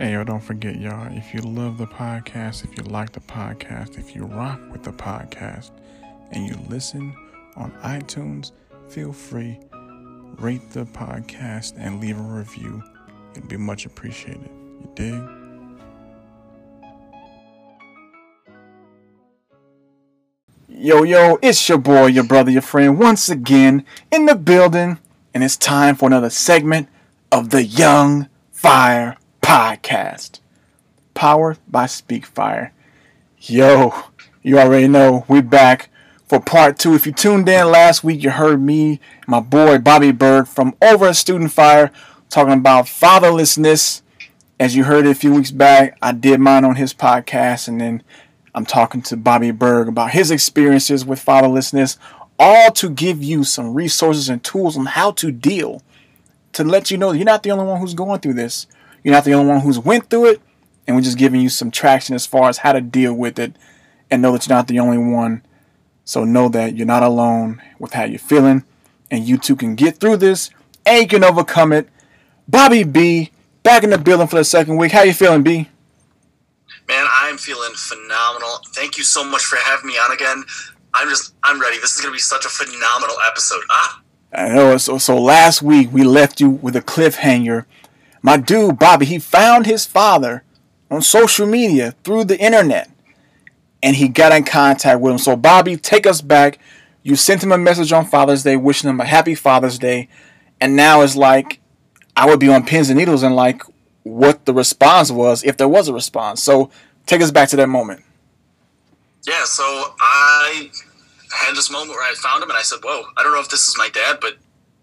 Hey, yo, don't forget, y'all, if you love the podcast, if you like the podcast, if you rock with the podcast, and you listen on iTunes, feel free, rate the podcast and leave a review. It'd be much appreciated. You dig? Yo, yo, it's your boy, your brother, your friend, once again in the building, and it's time for another segment of the Young Fire Podcast, powered by Speakfire. Yo, you already know we're back for part two. If you tuned in last week, you heard me, my boy Bobby Berg from Over at Student Fire, talking about fatherlessness. As you heard it a few weeks back, I did mine on his podcast, and then I'm talking to Bobby Berg about his experiences with fatherlessness, all to give you some resources and tools on how to deal, to let you know you're not the only one who's going through this. You're not the only one who's went through it, and we're just giving you some traction as far as how to deal with it, and know that you're not the only one. So know that you're not alone with how you're feeling, and you too can get through this, and you can overcome it. Bobby B, back in the building for the second week. How you feeling, B? Man, I'm feeling phenomenal. Thank you so much for having me on again. I'm just, I'm ready. This is going to be such a phenomenal episode. Ah, I know. So, so last week we left you with a cliffhanger. My dude Bobby, he found his father on social media through the internet, and he got in contact with him. So Bobby, take us back. You sent him a message on Father's Day, wishing him a happy Father's Day, and now it's like I would be on pins and needles and like what the response was if there was a response. So take us back to that moment. yeah. So I had this moment where I found him and I said, "Whoa, I don't know if this is my dad, but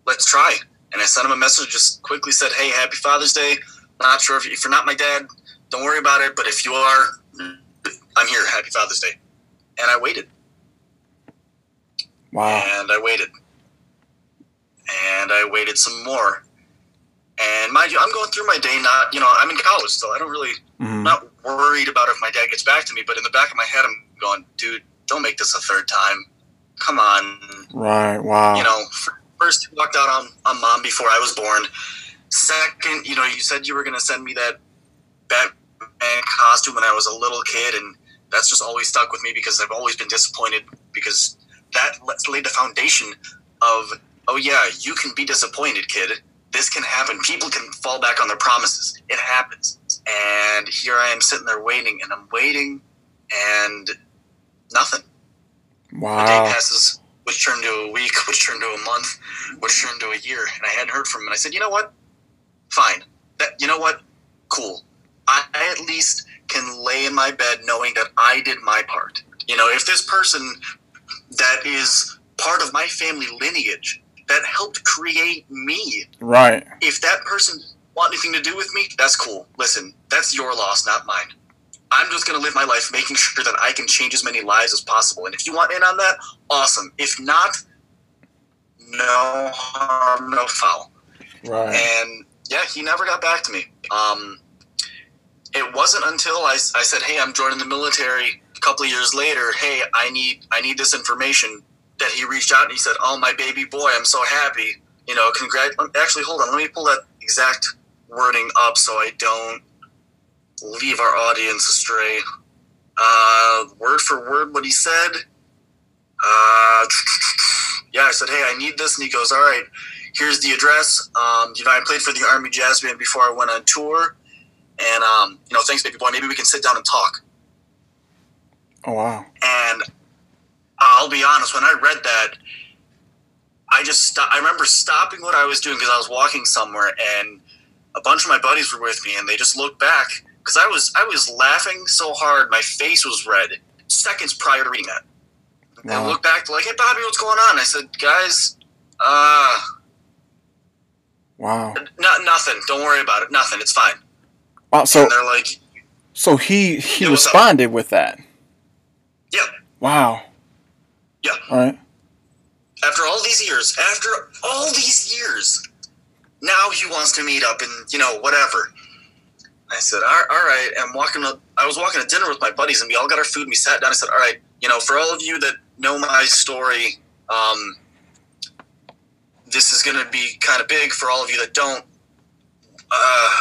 let's try." And I sent him a message, just quickly said, "Hey, happy Father's Day. Not sure if, if you're not my dad, don't worry about it. But if you are, I'm here. Happy Father's Day." And I waited Wow. and I waited, and I waited some more. And mind you, I'm going through my day. Not, you know, I'm in college still. I don't really, Mhm. Not worried about if my dad gets back to me. But in the back of my head, I'm going, dude, don't make this a third time. Come on. Right. Wow. You know, f- first you walked out on, on mom before I was born. Second, you know, you said you were going to send me that Batman costume when I was a little kid, and that's just always stuck with me because I've always been disappointed because that let's laid the foundation of, oh yeah, you can be disappointed, kid. This can happen. People can fall back on their promises. It happens. And here I am sitting there waiting, and I'm waiting, and nothing. A day wow. passes, which turned to a week, which turned to a month, which turned to a year, and I hadn't heard from him. And I said, you know what? Fine. That you know what? Cool. I, I at least can lay in my bed knowing that I did my part. You know, if this person that is part of my family lineage that helped create me, Right. if that person want anything to do with me, that's cool. Listen, that's your loss, not mine. I'm just going to live my life making sure that I can change as many lives as possible. And if you want in on that, awesome. If not, no harm, no foul. Right. And yeah, he never got back to me. Um, it wasn't until I, I said, "Hey, I'm joining the military." A couple of years later, "Hey, I need I need this information." That he reached out and he said, "Oh, my baby boy, I'm so happy." You know, congrat. Actually, hold on. Let me pull that exact wording up so I don't leave our audience astray. Uh, word for word, what he said. Uh, yeah, I said, "Hey, I need this," and he goes, "All right." here's the address. Um, you know, I played for the Army Jazz Band before I went on tour, and um, you know, thanks, baby boy. Maybe we can sit down and talk. oh wow. And I'll be honest, when I read that, I just sto- I remember stopping what I was doing because I was walking somewhere, and a bunch of my buddies were with me, and they just looked back because I was I was laughing so hard, my face was red seconds prior to reading that. And I Wow. looked back, like, "Hey, Bobby, what's going on?" I said, "Guys, uh." Wow. Not nothing. Don't worry about it. Nothing. It's fine. Wow. So and they're like, so he he Yeah, responded with that. yeah, Wow. yeah. All right. After all these years, after all these years, now he wants to meet up and you know whatever. I said, all right. I'm walking. Up, I was walking to dinner with my buddies, and we all got our food. and We sat down. I said, all right. You know, for all of you that know my story, um, this is going to be kind of big. For all of you that don't, uh,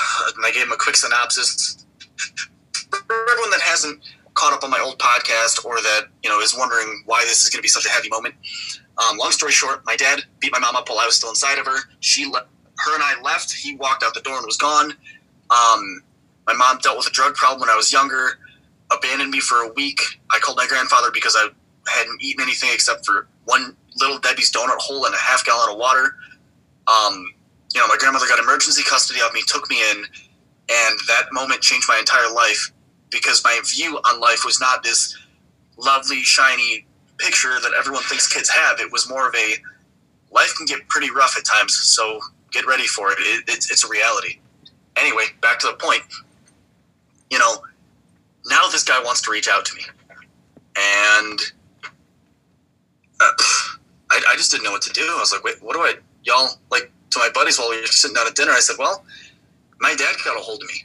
I gave him a quick synopsis. For everyone that hasn't caught up on my old podcast or that you know is wondering why this is going to be such a heavy moment, um, long story short, my dad beat my mom up while I was still inside of her. She, le- her and I left. He walked out the door and was gone. Um, my mom dealt with a drug problem when I was younger, abandoned me for a week. I called my grandfather because I hadn't eaten anything except for one little Debbie's donut hole and a half gallon of water. Um, you know, my grandmother got emergency custody of me, took me in, and that moment changed my entire life because my view on life was not this lovely, shiny picture that everyone thinks kids have. It was more of a life can get pretty rough at times, so get ready for it. it it's, it's a reality. Anyway, back to the point. You know, now this guy wants to reach out to me, and uh, I, I just didn't know what to do. I was like, wait, what do I, y'all, like to my buddies while we were sitting down at dinner, I said, well, my dad got a hold of me.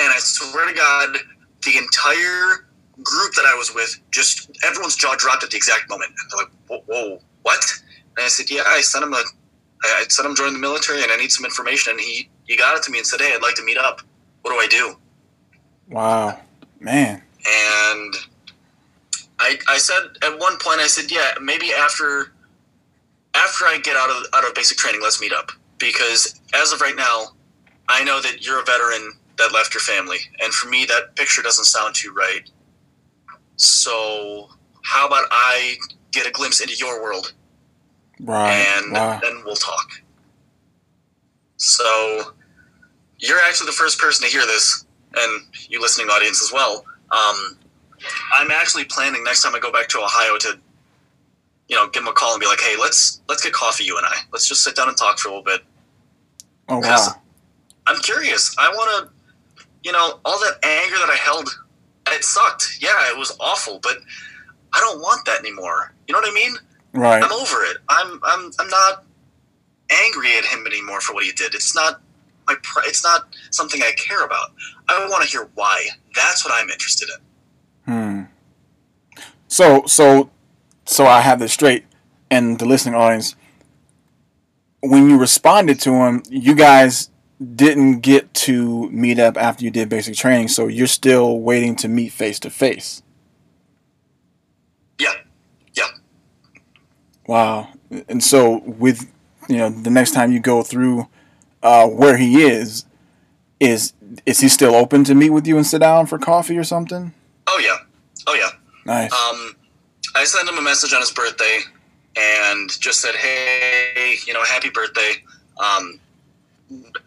And I swear to God, the entire group that I was with, just everyone's jaw dropped at the exact moment. And They're like, whoa, whoa what? And I said, yeah, I sent him a, I said I'm joining the military and I need some information. And he, he got it to me and said, hey, I'd like to meet up. What do I do? Wow, man. And I, I said at one point, I said, yeah, maybe after after I get out of out of basic training, let's meet up because as of right now, I know that you're a veteran that left your family, and for me, that picture doesn't sound too right. So, how about I get a glimpse into your world, Right. and wow. then we'll talk. So, you're actually the first person to hear this, and you listening audience as well. Um, I'm actually planning next time I go back to Ohio to, you know, give him a call and be like, "Hey, let's let's get coffee, you and I. Let's just sit down and talk for a little bit." Oh wow. I'm curious. I want to, you know, all that anger that I held, it sucked. Yeah, it was awful, but I don't want that anymore. You know what I mean? Right. I'm over it. I'm I'm I'm not angry at him anymore for what he did. It's not my pri- it's not something I care about. I want to hear why. That's what I'm interested in. Hmm. So so so I have this straight, and the listening audience. When you responded to him, you guys didn't get to meet up after you did basic training, so you're still waiting to meet face to face. Yeah. Yeah. Wow. And so with you know the next time you go through uh, where he is, is is he still open to meet with you and sit down for coffee or something? Oh yeah. Oh yeah. Nice. Um, I sent him a message on his birthday and just said, "Hey, you know, happy birthday." Um,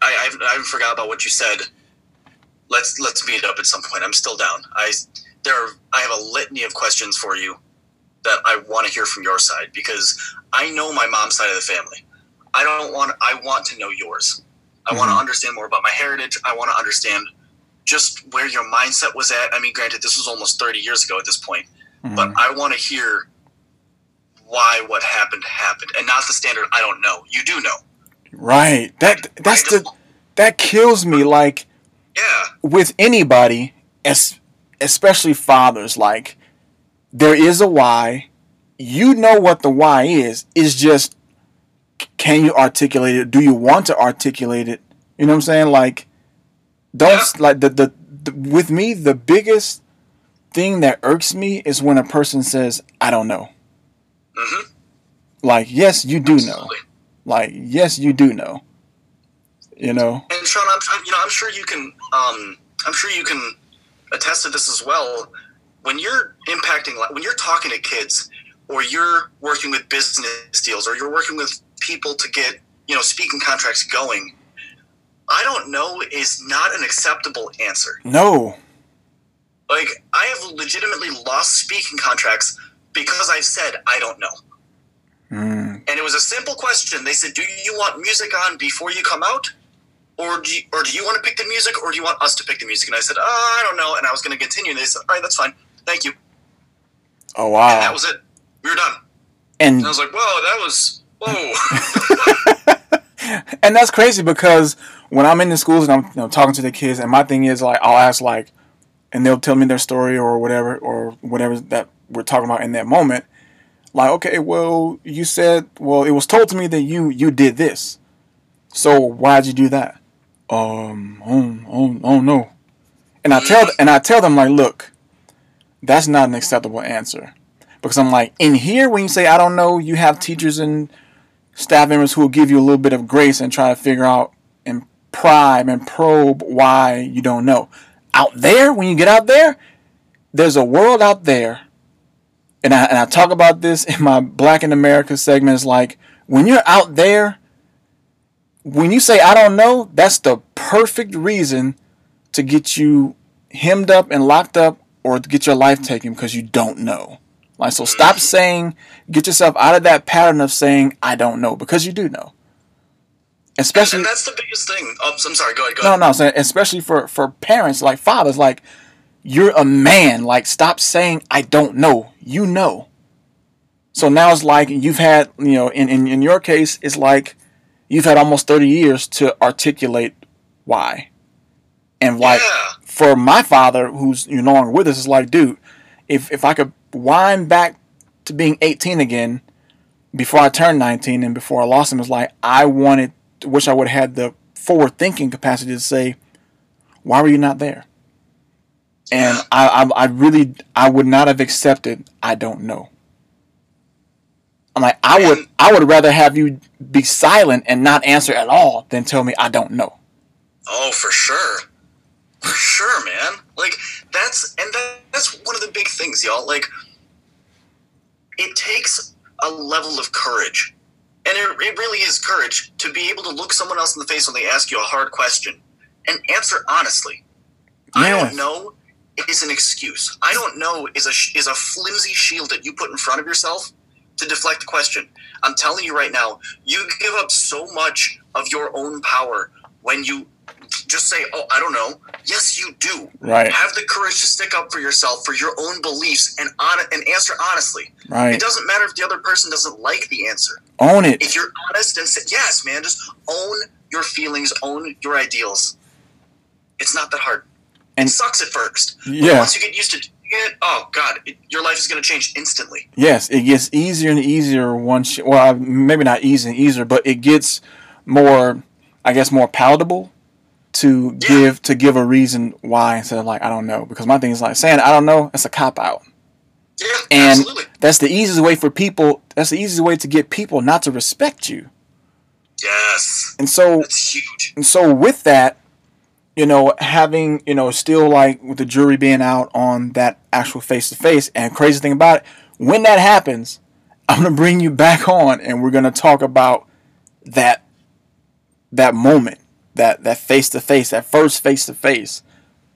I, I've, I forgot about what you said. Let's let's meet up at some point. I'm still down. I there are, I have a litany of questions for you that I want to hear from your side because I know my mom's side of the family. I don't want I want to know yours. I want to understand more about my heritage. I want to understand just where your mindset was at. I mean, granted, this was almost 30 years ago at this point Mhm. but I want to hear why what happened happened, and not the standard. I don't know. You do know. right. That that's the that kills me. Like Yeah, with anybody, es- especially fathers, like there is a why. You know what the why is. Is just can you articulate it? Do you want to articulate it? You know what I'm saying? Like don't Yeah. like the, the the with me the biggest thing that irks me is when a person says I don't know. hmm Like yes, you do know. Like yes, you do know. You know. And Sean, I'm I'm- you know I'm sure you can um I'm sure you can attest to this as well. When you're impacting, when you're talking to kids, or you're working with business deals, or you're working with people to get you know speaking contracts going, I don't know is not an acceptable answer. No. Like I have legitimately lost speaking contracts because I said I don't know. Mm, And it was a simple question. They said, "Do you want music on before you come out, or do you, or do you want to pick the music, or do you want us to pick the music?" And I said, oh, "I don't know." And I was going to continue. And they said, "All right, that's fine. Thank you." oh And wow. that was it. We were done. and And I was like, "Whoa, that was whoa." and that's crazy because when I'm in the schools and I'm you know, talking to the kids, and my thing is like I'll ask like, and they'll tell me their story or whatever or whatever that we're talking about in that moment. Like, okay, well, you said, well, it was told to me that you you did this, so why'd you do that? um, oh, oh, oh no. And I tell and I tell them like, look, that's not an acceptable answer. Because I'm like, in here when you say I don't know, you have teachers and staff members who will give you a little bit of grace and try to figure out and prime and probe why you don't know. Out there, when you get out there, there's a world out there. And I, and I talk about this in my Black in America segment. It's like when you're out there, when you say I don't know, that's the perfect reason to get you hemmed up and locked up or to get your life taken because you don't know. Like so stop saying get yourself out of that pattern of saying I don't know because you do know. Especially and that's the biggest thing. Oh, I'm sorry. Go ahead. Go no, ahead. no. So especially for for parents like fathers, like you're a man. Like stop saying I don't know. You know. So now it's like you've had you know in in, in your case it's like you've had almost 30 years to articulate why. And like Yeah. for my father, who's you know, no longer with us, is like, dude, if if I could wind back to being 18 again before I turned 19 and before I lost him, it's like I wanted, wish I would have had the forward thinking capacity to say, why were you not there? And I, I, I really, I would not have accepted. I don't know. I'm like, I would, I would rather have you be silent and not answer at all than tell me I don't know. Oh, for sure. For sure, man. Like that's and that, things, y'all. Like it takes a level of courage. And it, it really is courage to be able to look someone else in the face when they ask you a hard question and answer honestly. I don't know is an excuse. I don't know is a is a flimsy shield that you put in front of yourself to deflect the question. I'm telling you right now, you give up so much of your own power when you just say, "Oh, I don't know." Yes, you do. Right. Have the courage to stick up for yourself, for your own beliefs, and on and answer honestly. Right. It doesn't matter if the other person doesn't like the answer. Own it. If you're honest and say, "Yes, man," just own your feelings, own your ideals. It's not that hard. And- it sucks at first. But Yeah. Once you get used to it, oh god, it, your life is going to change instantly. Yes, it gets easier and easier once. You, well, maybe not easy and easier, but it gets more, I guess, more palatable to Yeah. give to give a reason why instead of like I don't know. Because my thing is like saying I don't know. That's a cop out, Yeah, and absolutely. that's the easiest way for people. That's the easiest way to get people not to respect you. Yes, And so that's huge. and so with that, you know, having, you know, still like with the jury being out on that actual face to face, and crazy thing about it, when that happens, I'm gonna bring you back on and we're gonna talk about that that moment, that that face to face, that first face to face,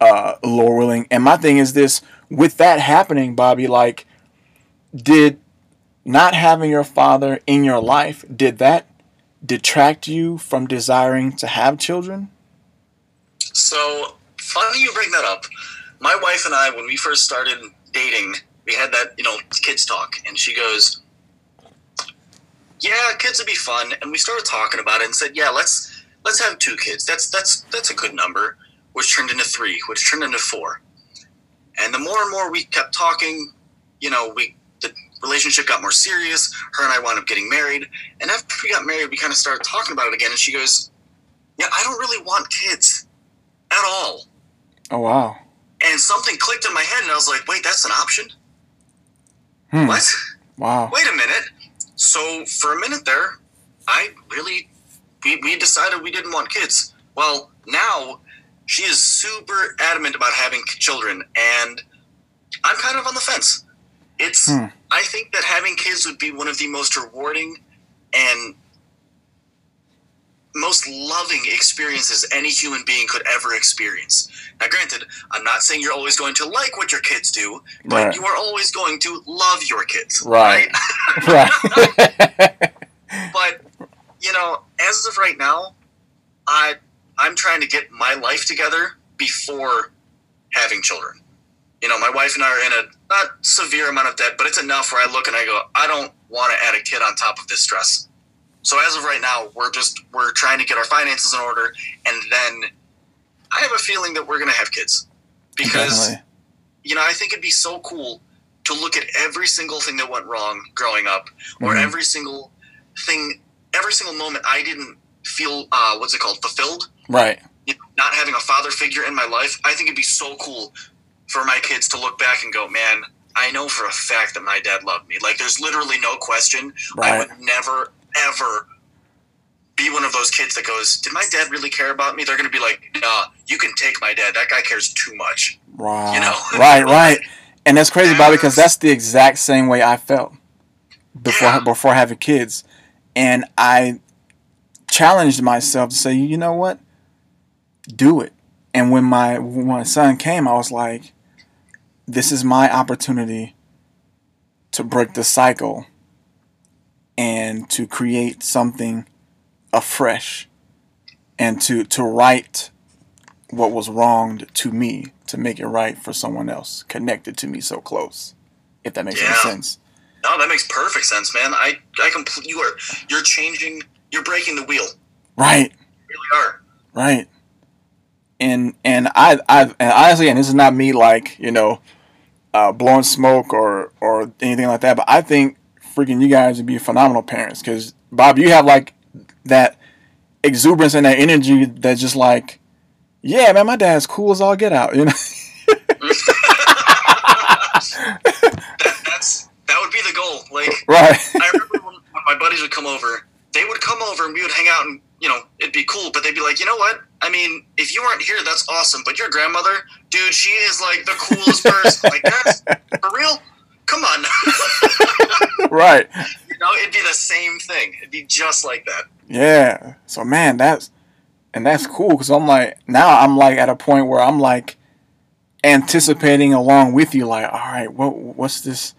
uh, Lord willing. And my thing is this with that happening, Bobby, like, did not having your father in your life, did that detract you from desiring to have children? So funny you bring that up. My wife and I, when we first started dating, we had that you know kids talk, and she goes, "Yeah, kids would be fun." And we started talking about it and said, "Yeah, let's let's have two kids. That's that's that's a good number." Which turned into three, which turned into four. And the more and more we kept talking, you know, we the relationship got more serious. Her and I wound up getting married, and after we got married, we kind of started talking about it again. And she goes, "Yeah, I don't really want kids at all." Oh wow. and something clicked in my head, and I was like, "Wait, that's an option? Hmm. What? Wow. Wait a minute." So for a minute there, I really we, we decided we didn't want kids. Well, now she is super adamant about having children, and I'm kind of on the fence. It's Hmm. I think that having kids would be one of the most rewarding and most loving experiences any human being could ever experience. Now, granted, I'm not saying you're always going to like what your kids do, but Right. you are always going to love your kids, Right. right? right. but you know, as of right now, I I'm trying to get my life together before having children. You know, my wife and I are in a not severe amount of debt, but it's enough where I look and I go, I don't want to add a kid on top of this stress. So as of right now, we're just we're trying to get our finances in order, and then I have a feeling that we're gonna have kids because Definitely. you know I think it'd be so cool to look at every single thing that went wrong growing up, or Mhm. every single thing, every single moment I didn't feel uh, what's it called fulfilled. Right. you know, not having a father figure in my life, I think it'd be so cool for my kids to look back and go, man, I know for a fact that my dad loved me. Like, there's literally no question. Right. I would never, ever be one of those kids that goes, Did my dad really care about me? They're going to be like, Nah, you can take my dad. That guy cares too much. Right. You know? right, right. And that's crazy, Bobby, because that's the exact same way I felt before Yeah. before having kids, and I challenged myself to say, you know what, do it. And when my when my son came, I was like, this is my opportunity to break the cycle and to create something afresh and to to right what was wronged to me to make it right for someone else connected to me so close if that makes Yeah. any sense No, that makes perfect sense, man. I, I compl- you are, you're changing, you're breaking the wheel. right You really are. right and and i i and honestly and this is not me like you know uh, blowing smoke or or anything like that but i think freaking you guys would be phenomenal parents because bob you have like that exuberance and that energy that just like yeah man my dad's cool as all get out you know That, that's, that would be the goal. Like, right I remember when, when my buddies would come over, they would come over and we would hang out and, you know, it'd be cool, but they'd be like, you know what? I mean, if you weren't here, that's awesome, but your grandmother, dude, she is like the coolest person. like, that's for real? Come on. right you know, it'd be the same thing. It'd be just like that. Yeah. So man, that's and that's cool because I'm like now I'm like at a point where I'm like anticipating along with you, like, all right, what what's this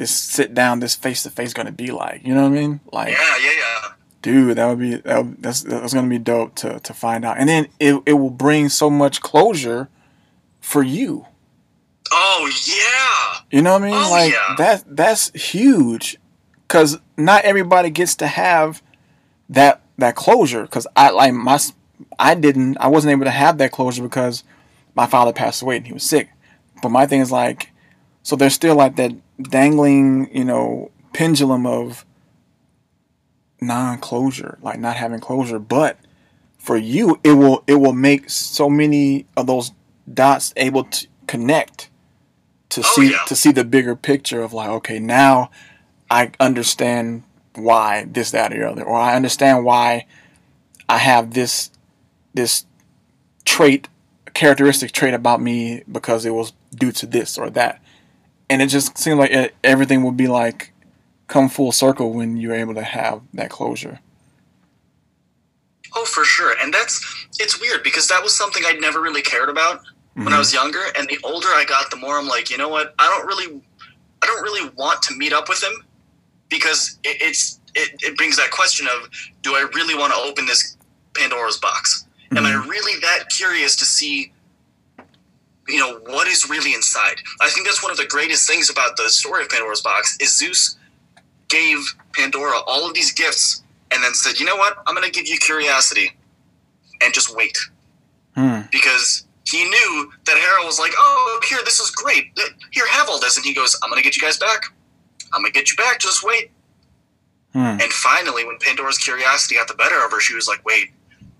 this sit down, this face to face gonna be like? You know what I mean? Like, Yeah, yeah, yeah. dude, that would be that would, that's that's gonna be dope to to find out, and then it it will bring so much closure for you. Oh, yeah. You know what I mean? Oh, like yeah. that that's huge cuz not everybody gets to have that that closure cuz I like my I didn't I wasn't able to have that closure because my father passed away and he was sick. But my thing is like so there's still like that dangling, you know, pendulum of non-closure, like not having closure, but for you it will it will make so many of those dots able to connect to Oh, see yeah. to see the bigger picture of like okay now I understand why this that or the other or I understand why I have this this trait characteristic trait about me because it was due to this or that and it just seemed like it, everything would be like come full circle when you're able to have that closure Oh, for sure. And that's, it's weird because that was something I'd never really cared about when I Mhm. was younger. And the older I got, the more I'm like, you know what? I don't really, I don't really want to meet up with him because it, it's, it, it brings that question of, do I really want to open this Pandora's box? Am I really that curious to see, you know, what is really inside? I think that's one of the greatest things about the story of Pandora's box is Zeus gave Pandora all of these gifts and then said, you know what? I'm going to give you curiosity and just wait Hmm. because he knew that Hera was like, "Oh, here, this is great. Here, have all this," and he goes, "I'm gonna get you guys back. I'm gonna get you back. Just wait." Hmm. And finally, when Pandora's curiosity got the better of her, she was like, "Wait,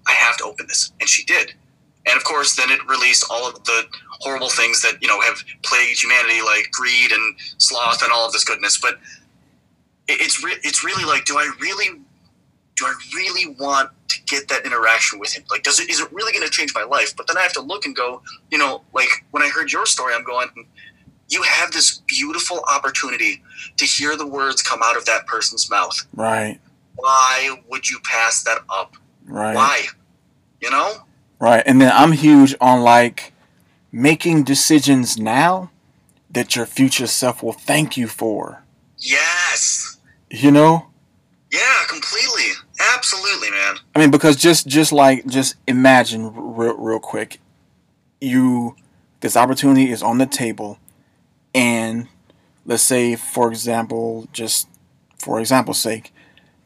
I have to open this," and she did. And of course, then it released all of the horrible things that you know have plagued humanity, like greed and sloth and all of this goodness. But it's re- it's really like, do I really, do I really want to get that interaction with him? Like, does it is it really going to change my life? But then I have to look and go, you know, like when I heard your story, I'm going, you have this beautiful opportunity to hear the words come out of that person's mouth. right Why would you pass that up? right Why? You know? Right. And then I'm huge on like making decisions now that your future self will thank you for. Yes. You know? Yeah, completely. Absolutely, man. I mean because just just like just imagine real real quick you this opportunity is on the table and let's say for example just for example's sake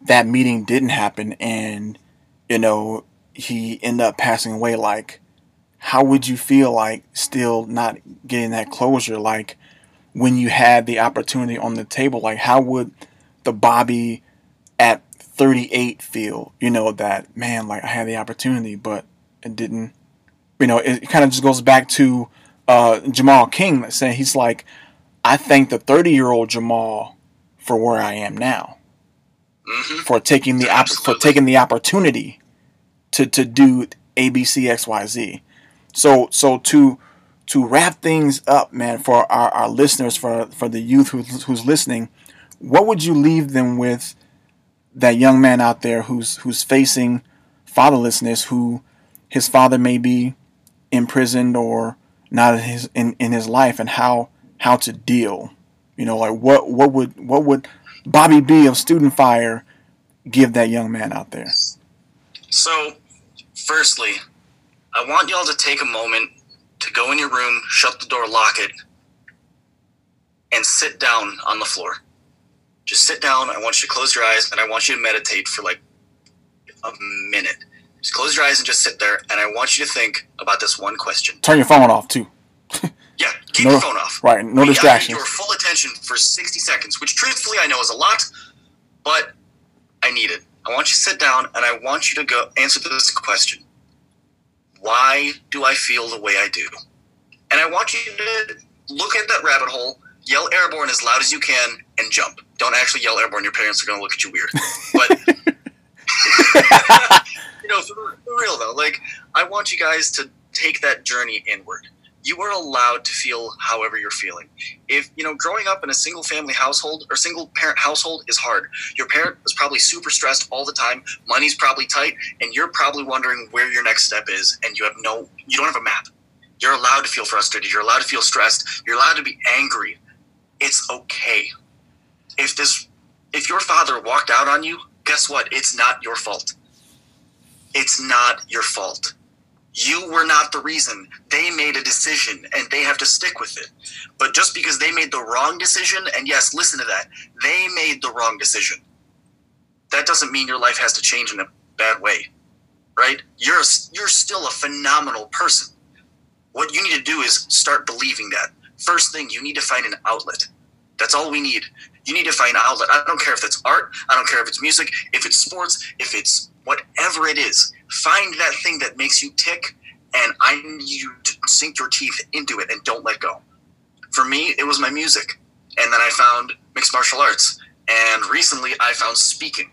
that meeting didn't happen and you know he ended up passing away like how would you feel like still not getting that closure? Like when you had the opportunity on the table like how would the bobby at 38 feel you know that man like i had the opportunity but it didn't you know, it kind of just goes back to uh, Jamal King saying he's like, I thank the 30 year old Jamal for where I am now, hmm for taking the op- for taking the opportunity to to do A B C X Y Z. So so to to wrap things up, man, for our, our listeners, for for the youth who's, who's listening, what would you leave them with? That young man out there who's who's facing fatherlessness, who his father may be imprisoned or not in his in, in his life, and how how to deal. You know, like what what would what would Bobby B of Student Fire give that young man out there? So, firstly, I want y'all to take a moment to go in your room, shut the door, lock it, and sit down on the floor. Just sit down. I want you to close your eyes and I want you to meditate for like a minute. Just close your eyes and just sit there. And I want you to think about this one question. Turn your phone off too. Yeah, keep No- your phone off. Right, no We- I need distractions. your full attention for 60 seconds, which truthfully I know is a lot, but I need it. I want you to sit down and I want you to go answer this question. Why do I feel the way I do? And I want you to look at that rabbit hole, yell airborne as loud as you can, and jump. Don't actually yell airborne, your parents are going to look at you weird. But, you know, for real though, like, I want you guys to take that journey inward you are allowed to feel however you're feeling. If you know, growing up in a single family household or single parent household is hard. Your parent is probably super stressed all the time. Money's probably tight, and you're probably wondering where your next step is, and you have no, you don't have a map. You're allowed to feel frustrated. You're allowed to feel stressed. You're allowed to be angry. It's okay. If this, if your father walked out on you, guess what? It's not your fault. It's not your fault. You were not the reason. They made a decision and they have to stick with it. But just because they made the wrong decision, and yes, listen to that, they made the wrong decision. That doesn't mean your life has to change in a bad way, right? You're you're still a phenomenal person. What you need to do is start believing that. First thing, you need to find an outlet. That's all we need. You need to find an outlet. I don't care if it's art, I don't care if it's music, if it's sports, if it's whatever it is. Find that thing that makes you tick, and I need you to sink your teeth into it and don't let go. For me, it was my music. And then I found mixed martial arts. And recently I found speaking.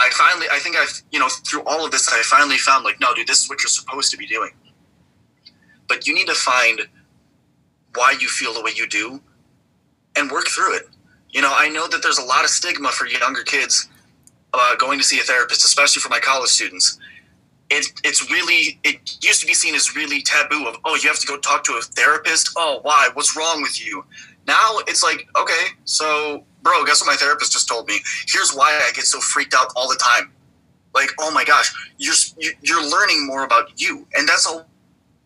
I finally, I think I've, you know, through all of this, I finally found like, no, dude, this is what you're supposed to be doing. But you need to find why you feel the way you do and work through it. You know, I know that there's a lot of stigma for younger kids uh, going to see a therapist, especially for my college students. It, it's really, it used to be seen as really taboo of, oh, you have to go talk to a therapist? Oh, why? What's wrong with you? Now it's like, okay, so, bro, guess what my therapist just told me? Here's why I get so freaked out all the time. Like, oh my gosh, you're, you're learning more about you. And that's all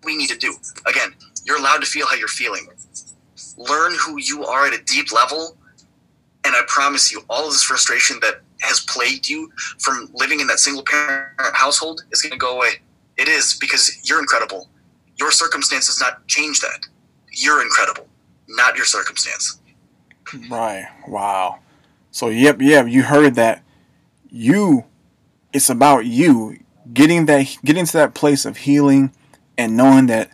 we need to do. Again, you're allowed to feel how you're feeling. Learn who you are at a deep level. And I promise you, all of this frustration that has plagued you from living in that single parent household is going to go away. It is because you're incredible. Your circumstances not change that. You're incredible, not your circumstance. Right. Wow. So yep, yep, you heard that. You it's about you getting that getting to that place of healing and knowing that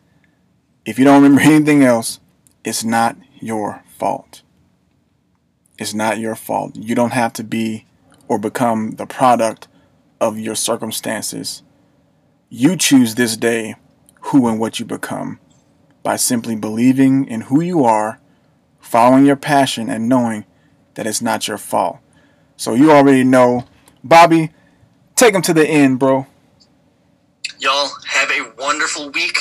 if you don't remember anything else, it's not your fault. It's not your fault. You don't have to be or become the product of your circumstances. You choose this day who and what you become by simply believing in who you are, following your passion, and knowing that it's not your fault. So you already know. Bobby, take him to the end, bro. Y'all have a wonderful week.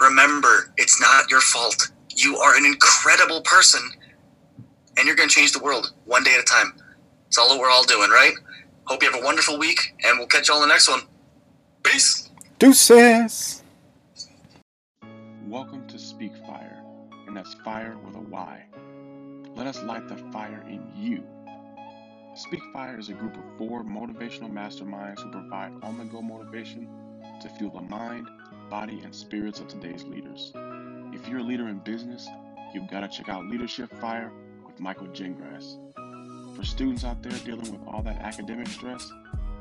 Remember, it's not your fault. You are an incredible person, and you're going to change the world one day at a time. It's all that we're all doing, right? Hope you have a wonderful week, and we'll catch y'all in the next one. Peace. Deuces. Welcome to Speak Fire, and that's fire with a Y. Let us light the fire in you. Speak Fire is a group of four motivational masterminds who provide on the go motivation to fuel the mind, body, and spirits of today's leaders. If you're a leader in business, you've got to check out Leadership Fire with Michael Gingras. For students out there dealing with all that academic stress,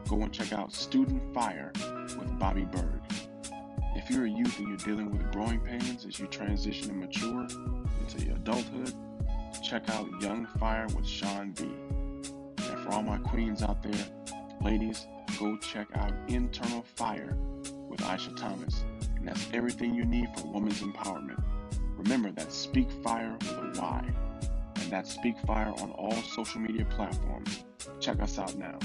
go and check out Student Fire with Bobby Berg. If you're a youth and you're dealing with growing pains as you transition and mature into your adulthood, check out Young Fire with Sean B. And for all my queens out there, ladies, go check out Internal Fire with Aisha Thomas. And that's everything you need for women's empowerment. Remember that Speak Fire with a Y. And that's Speak Fire on all social media platforms. Check us out now.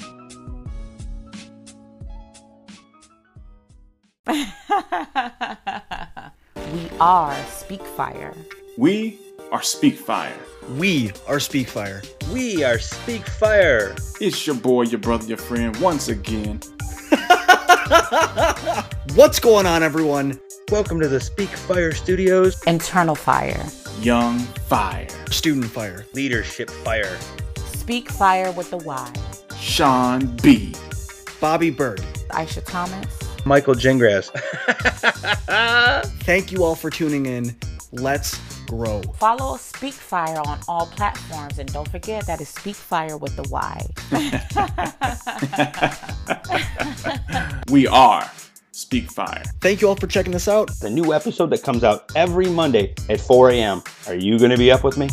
we are Speak Fire. We are Speak Fire. We are Speak Fire. We are Speak Fire. It's your boy, your brother, your friend, once again. What's going on, everyone? Welcome to the Speak Fire Studios. Internal Fire. Young Fire. Student Fire. Leadership Fire. Speak Fire with the Y. Sean B. Bobby Bird. Aisha Thomas. Michael Gingras. Thank you all for tuning in. Let's grow. Follow Speak Fire on all platforms and don't forget that is Speak Fire with the Y. we are Speak Fire. Thank you all for checking this out. The new episode that comes out every Monday at 4 a.m. Are you going to be up with me?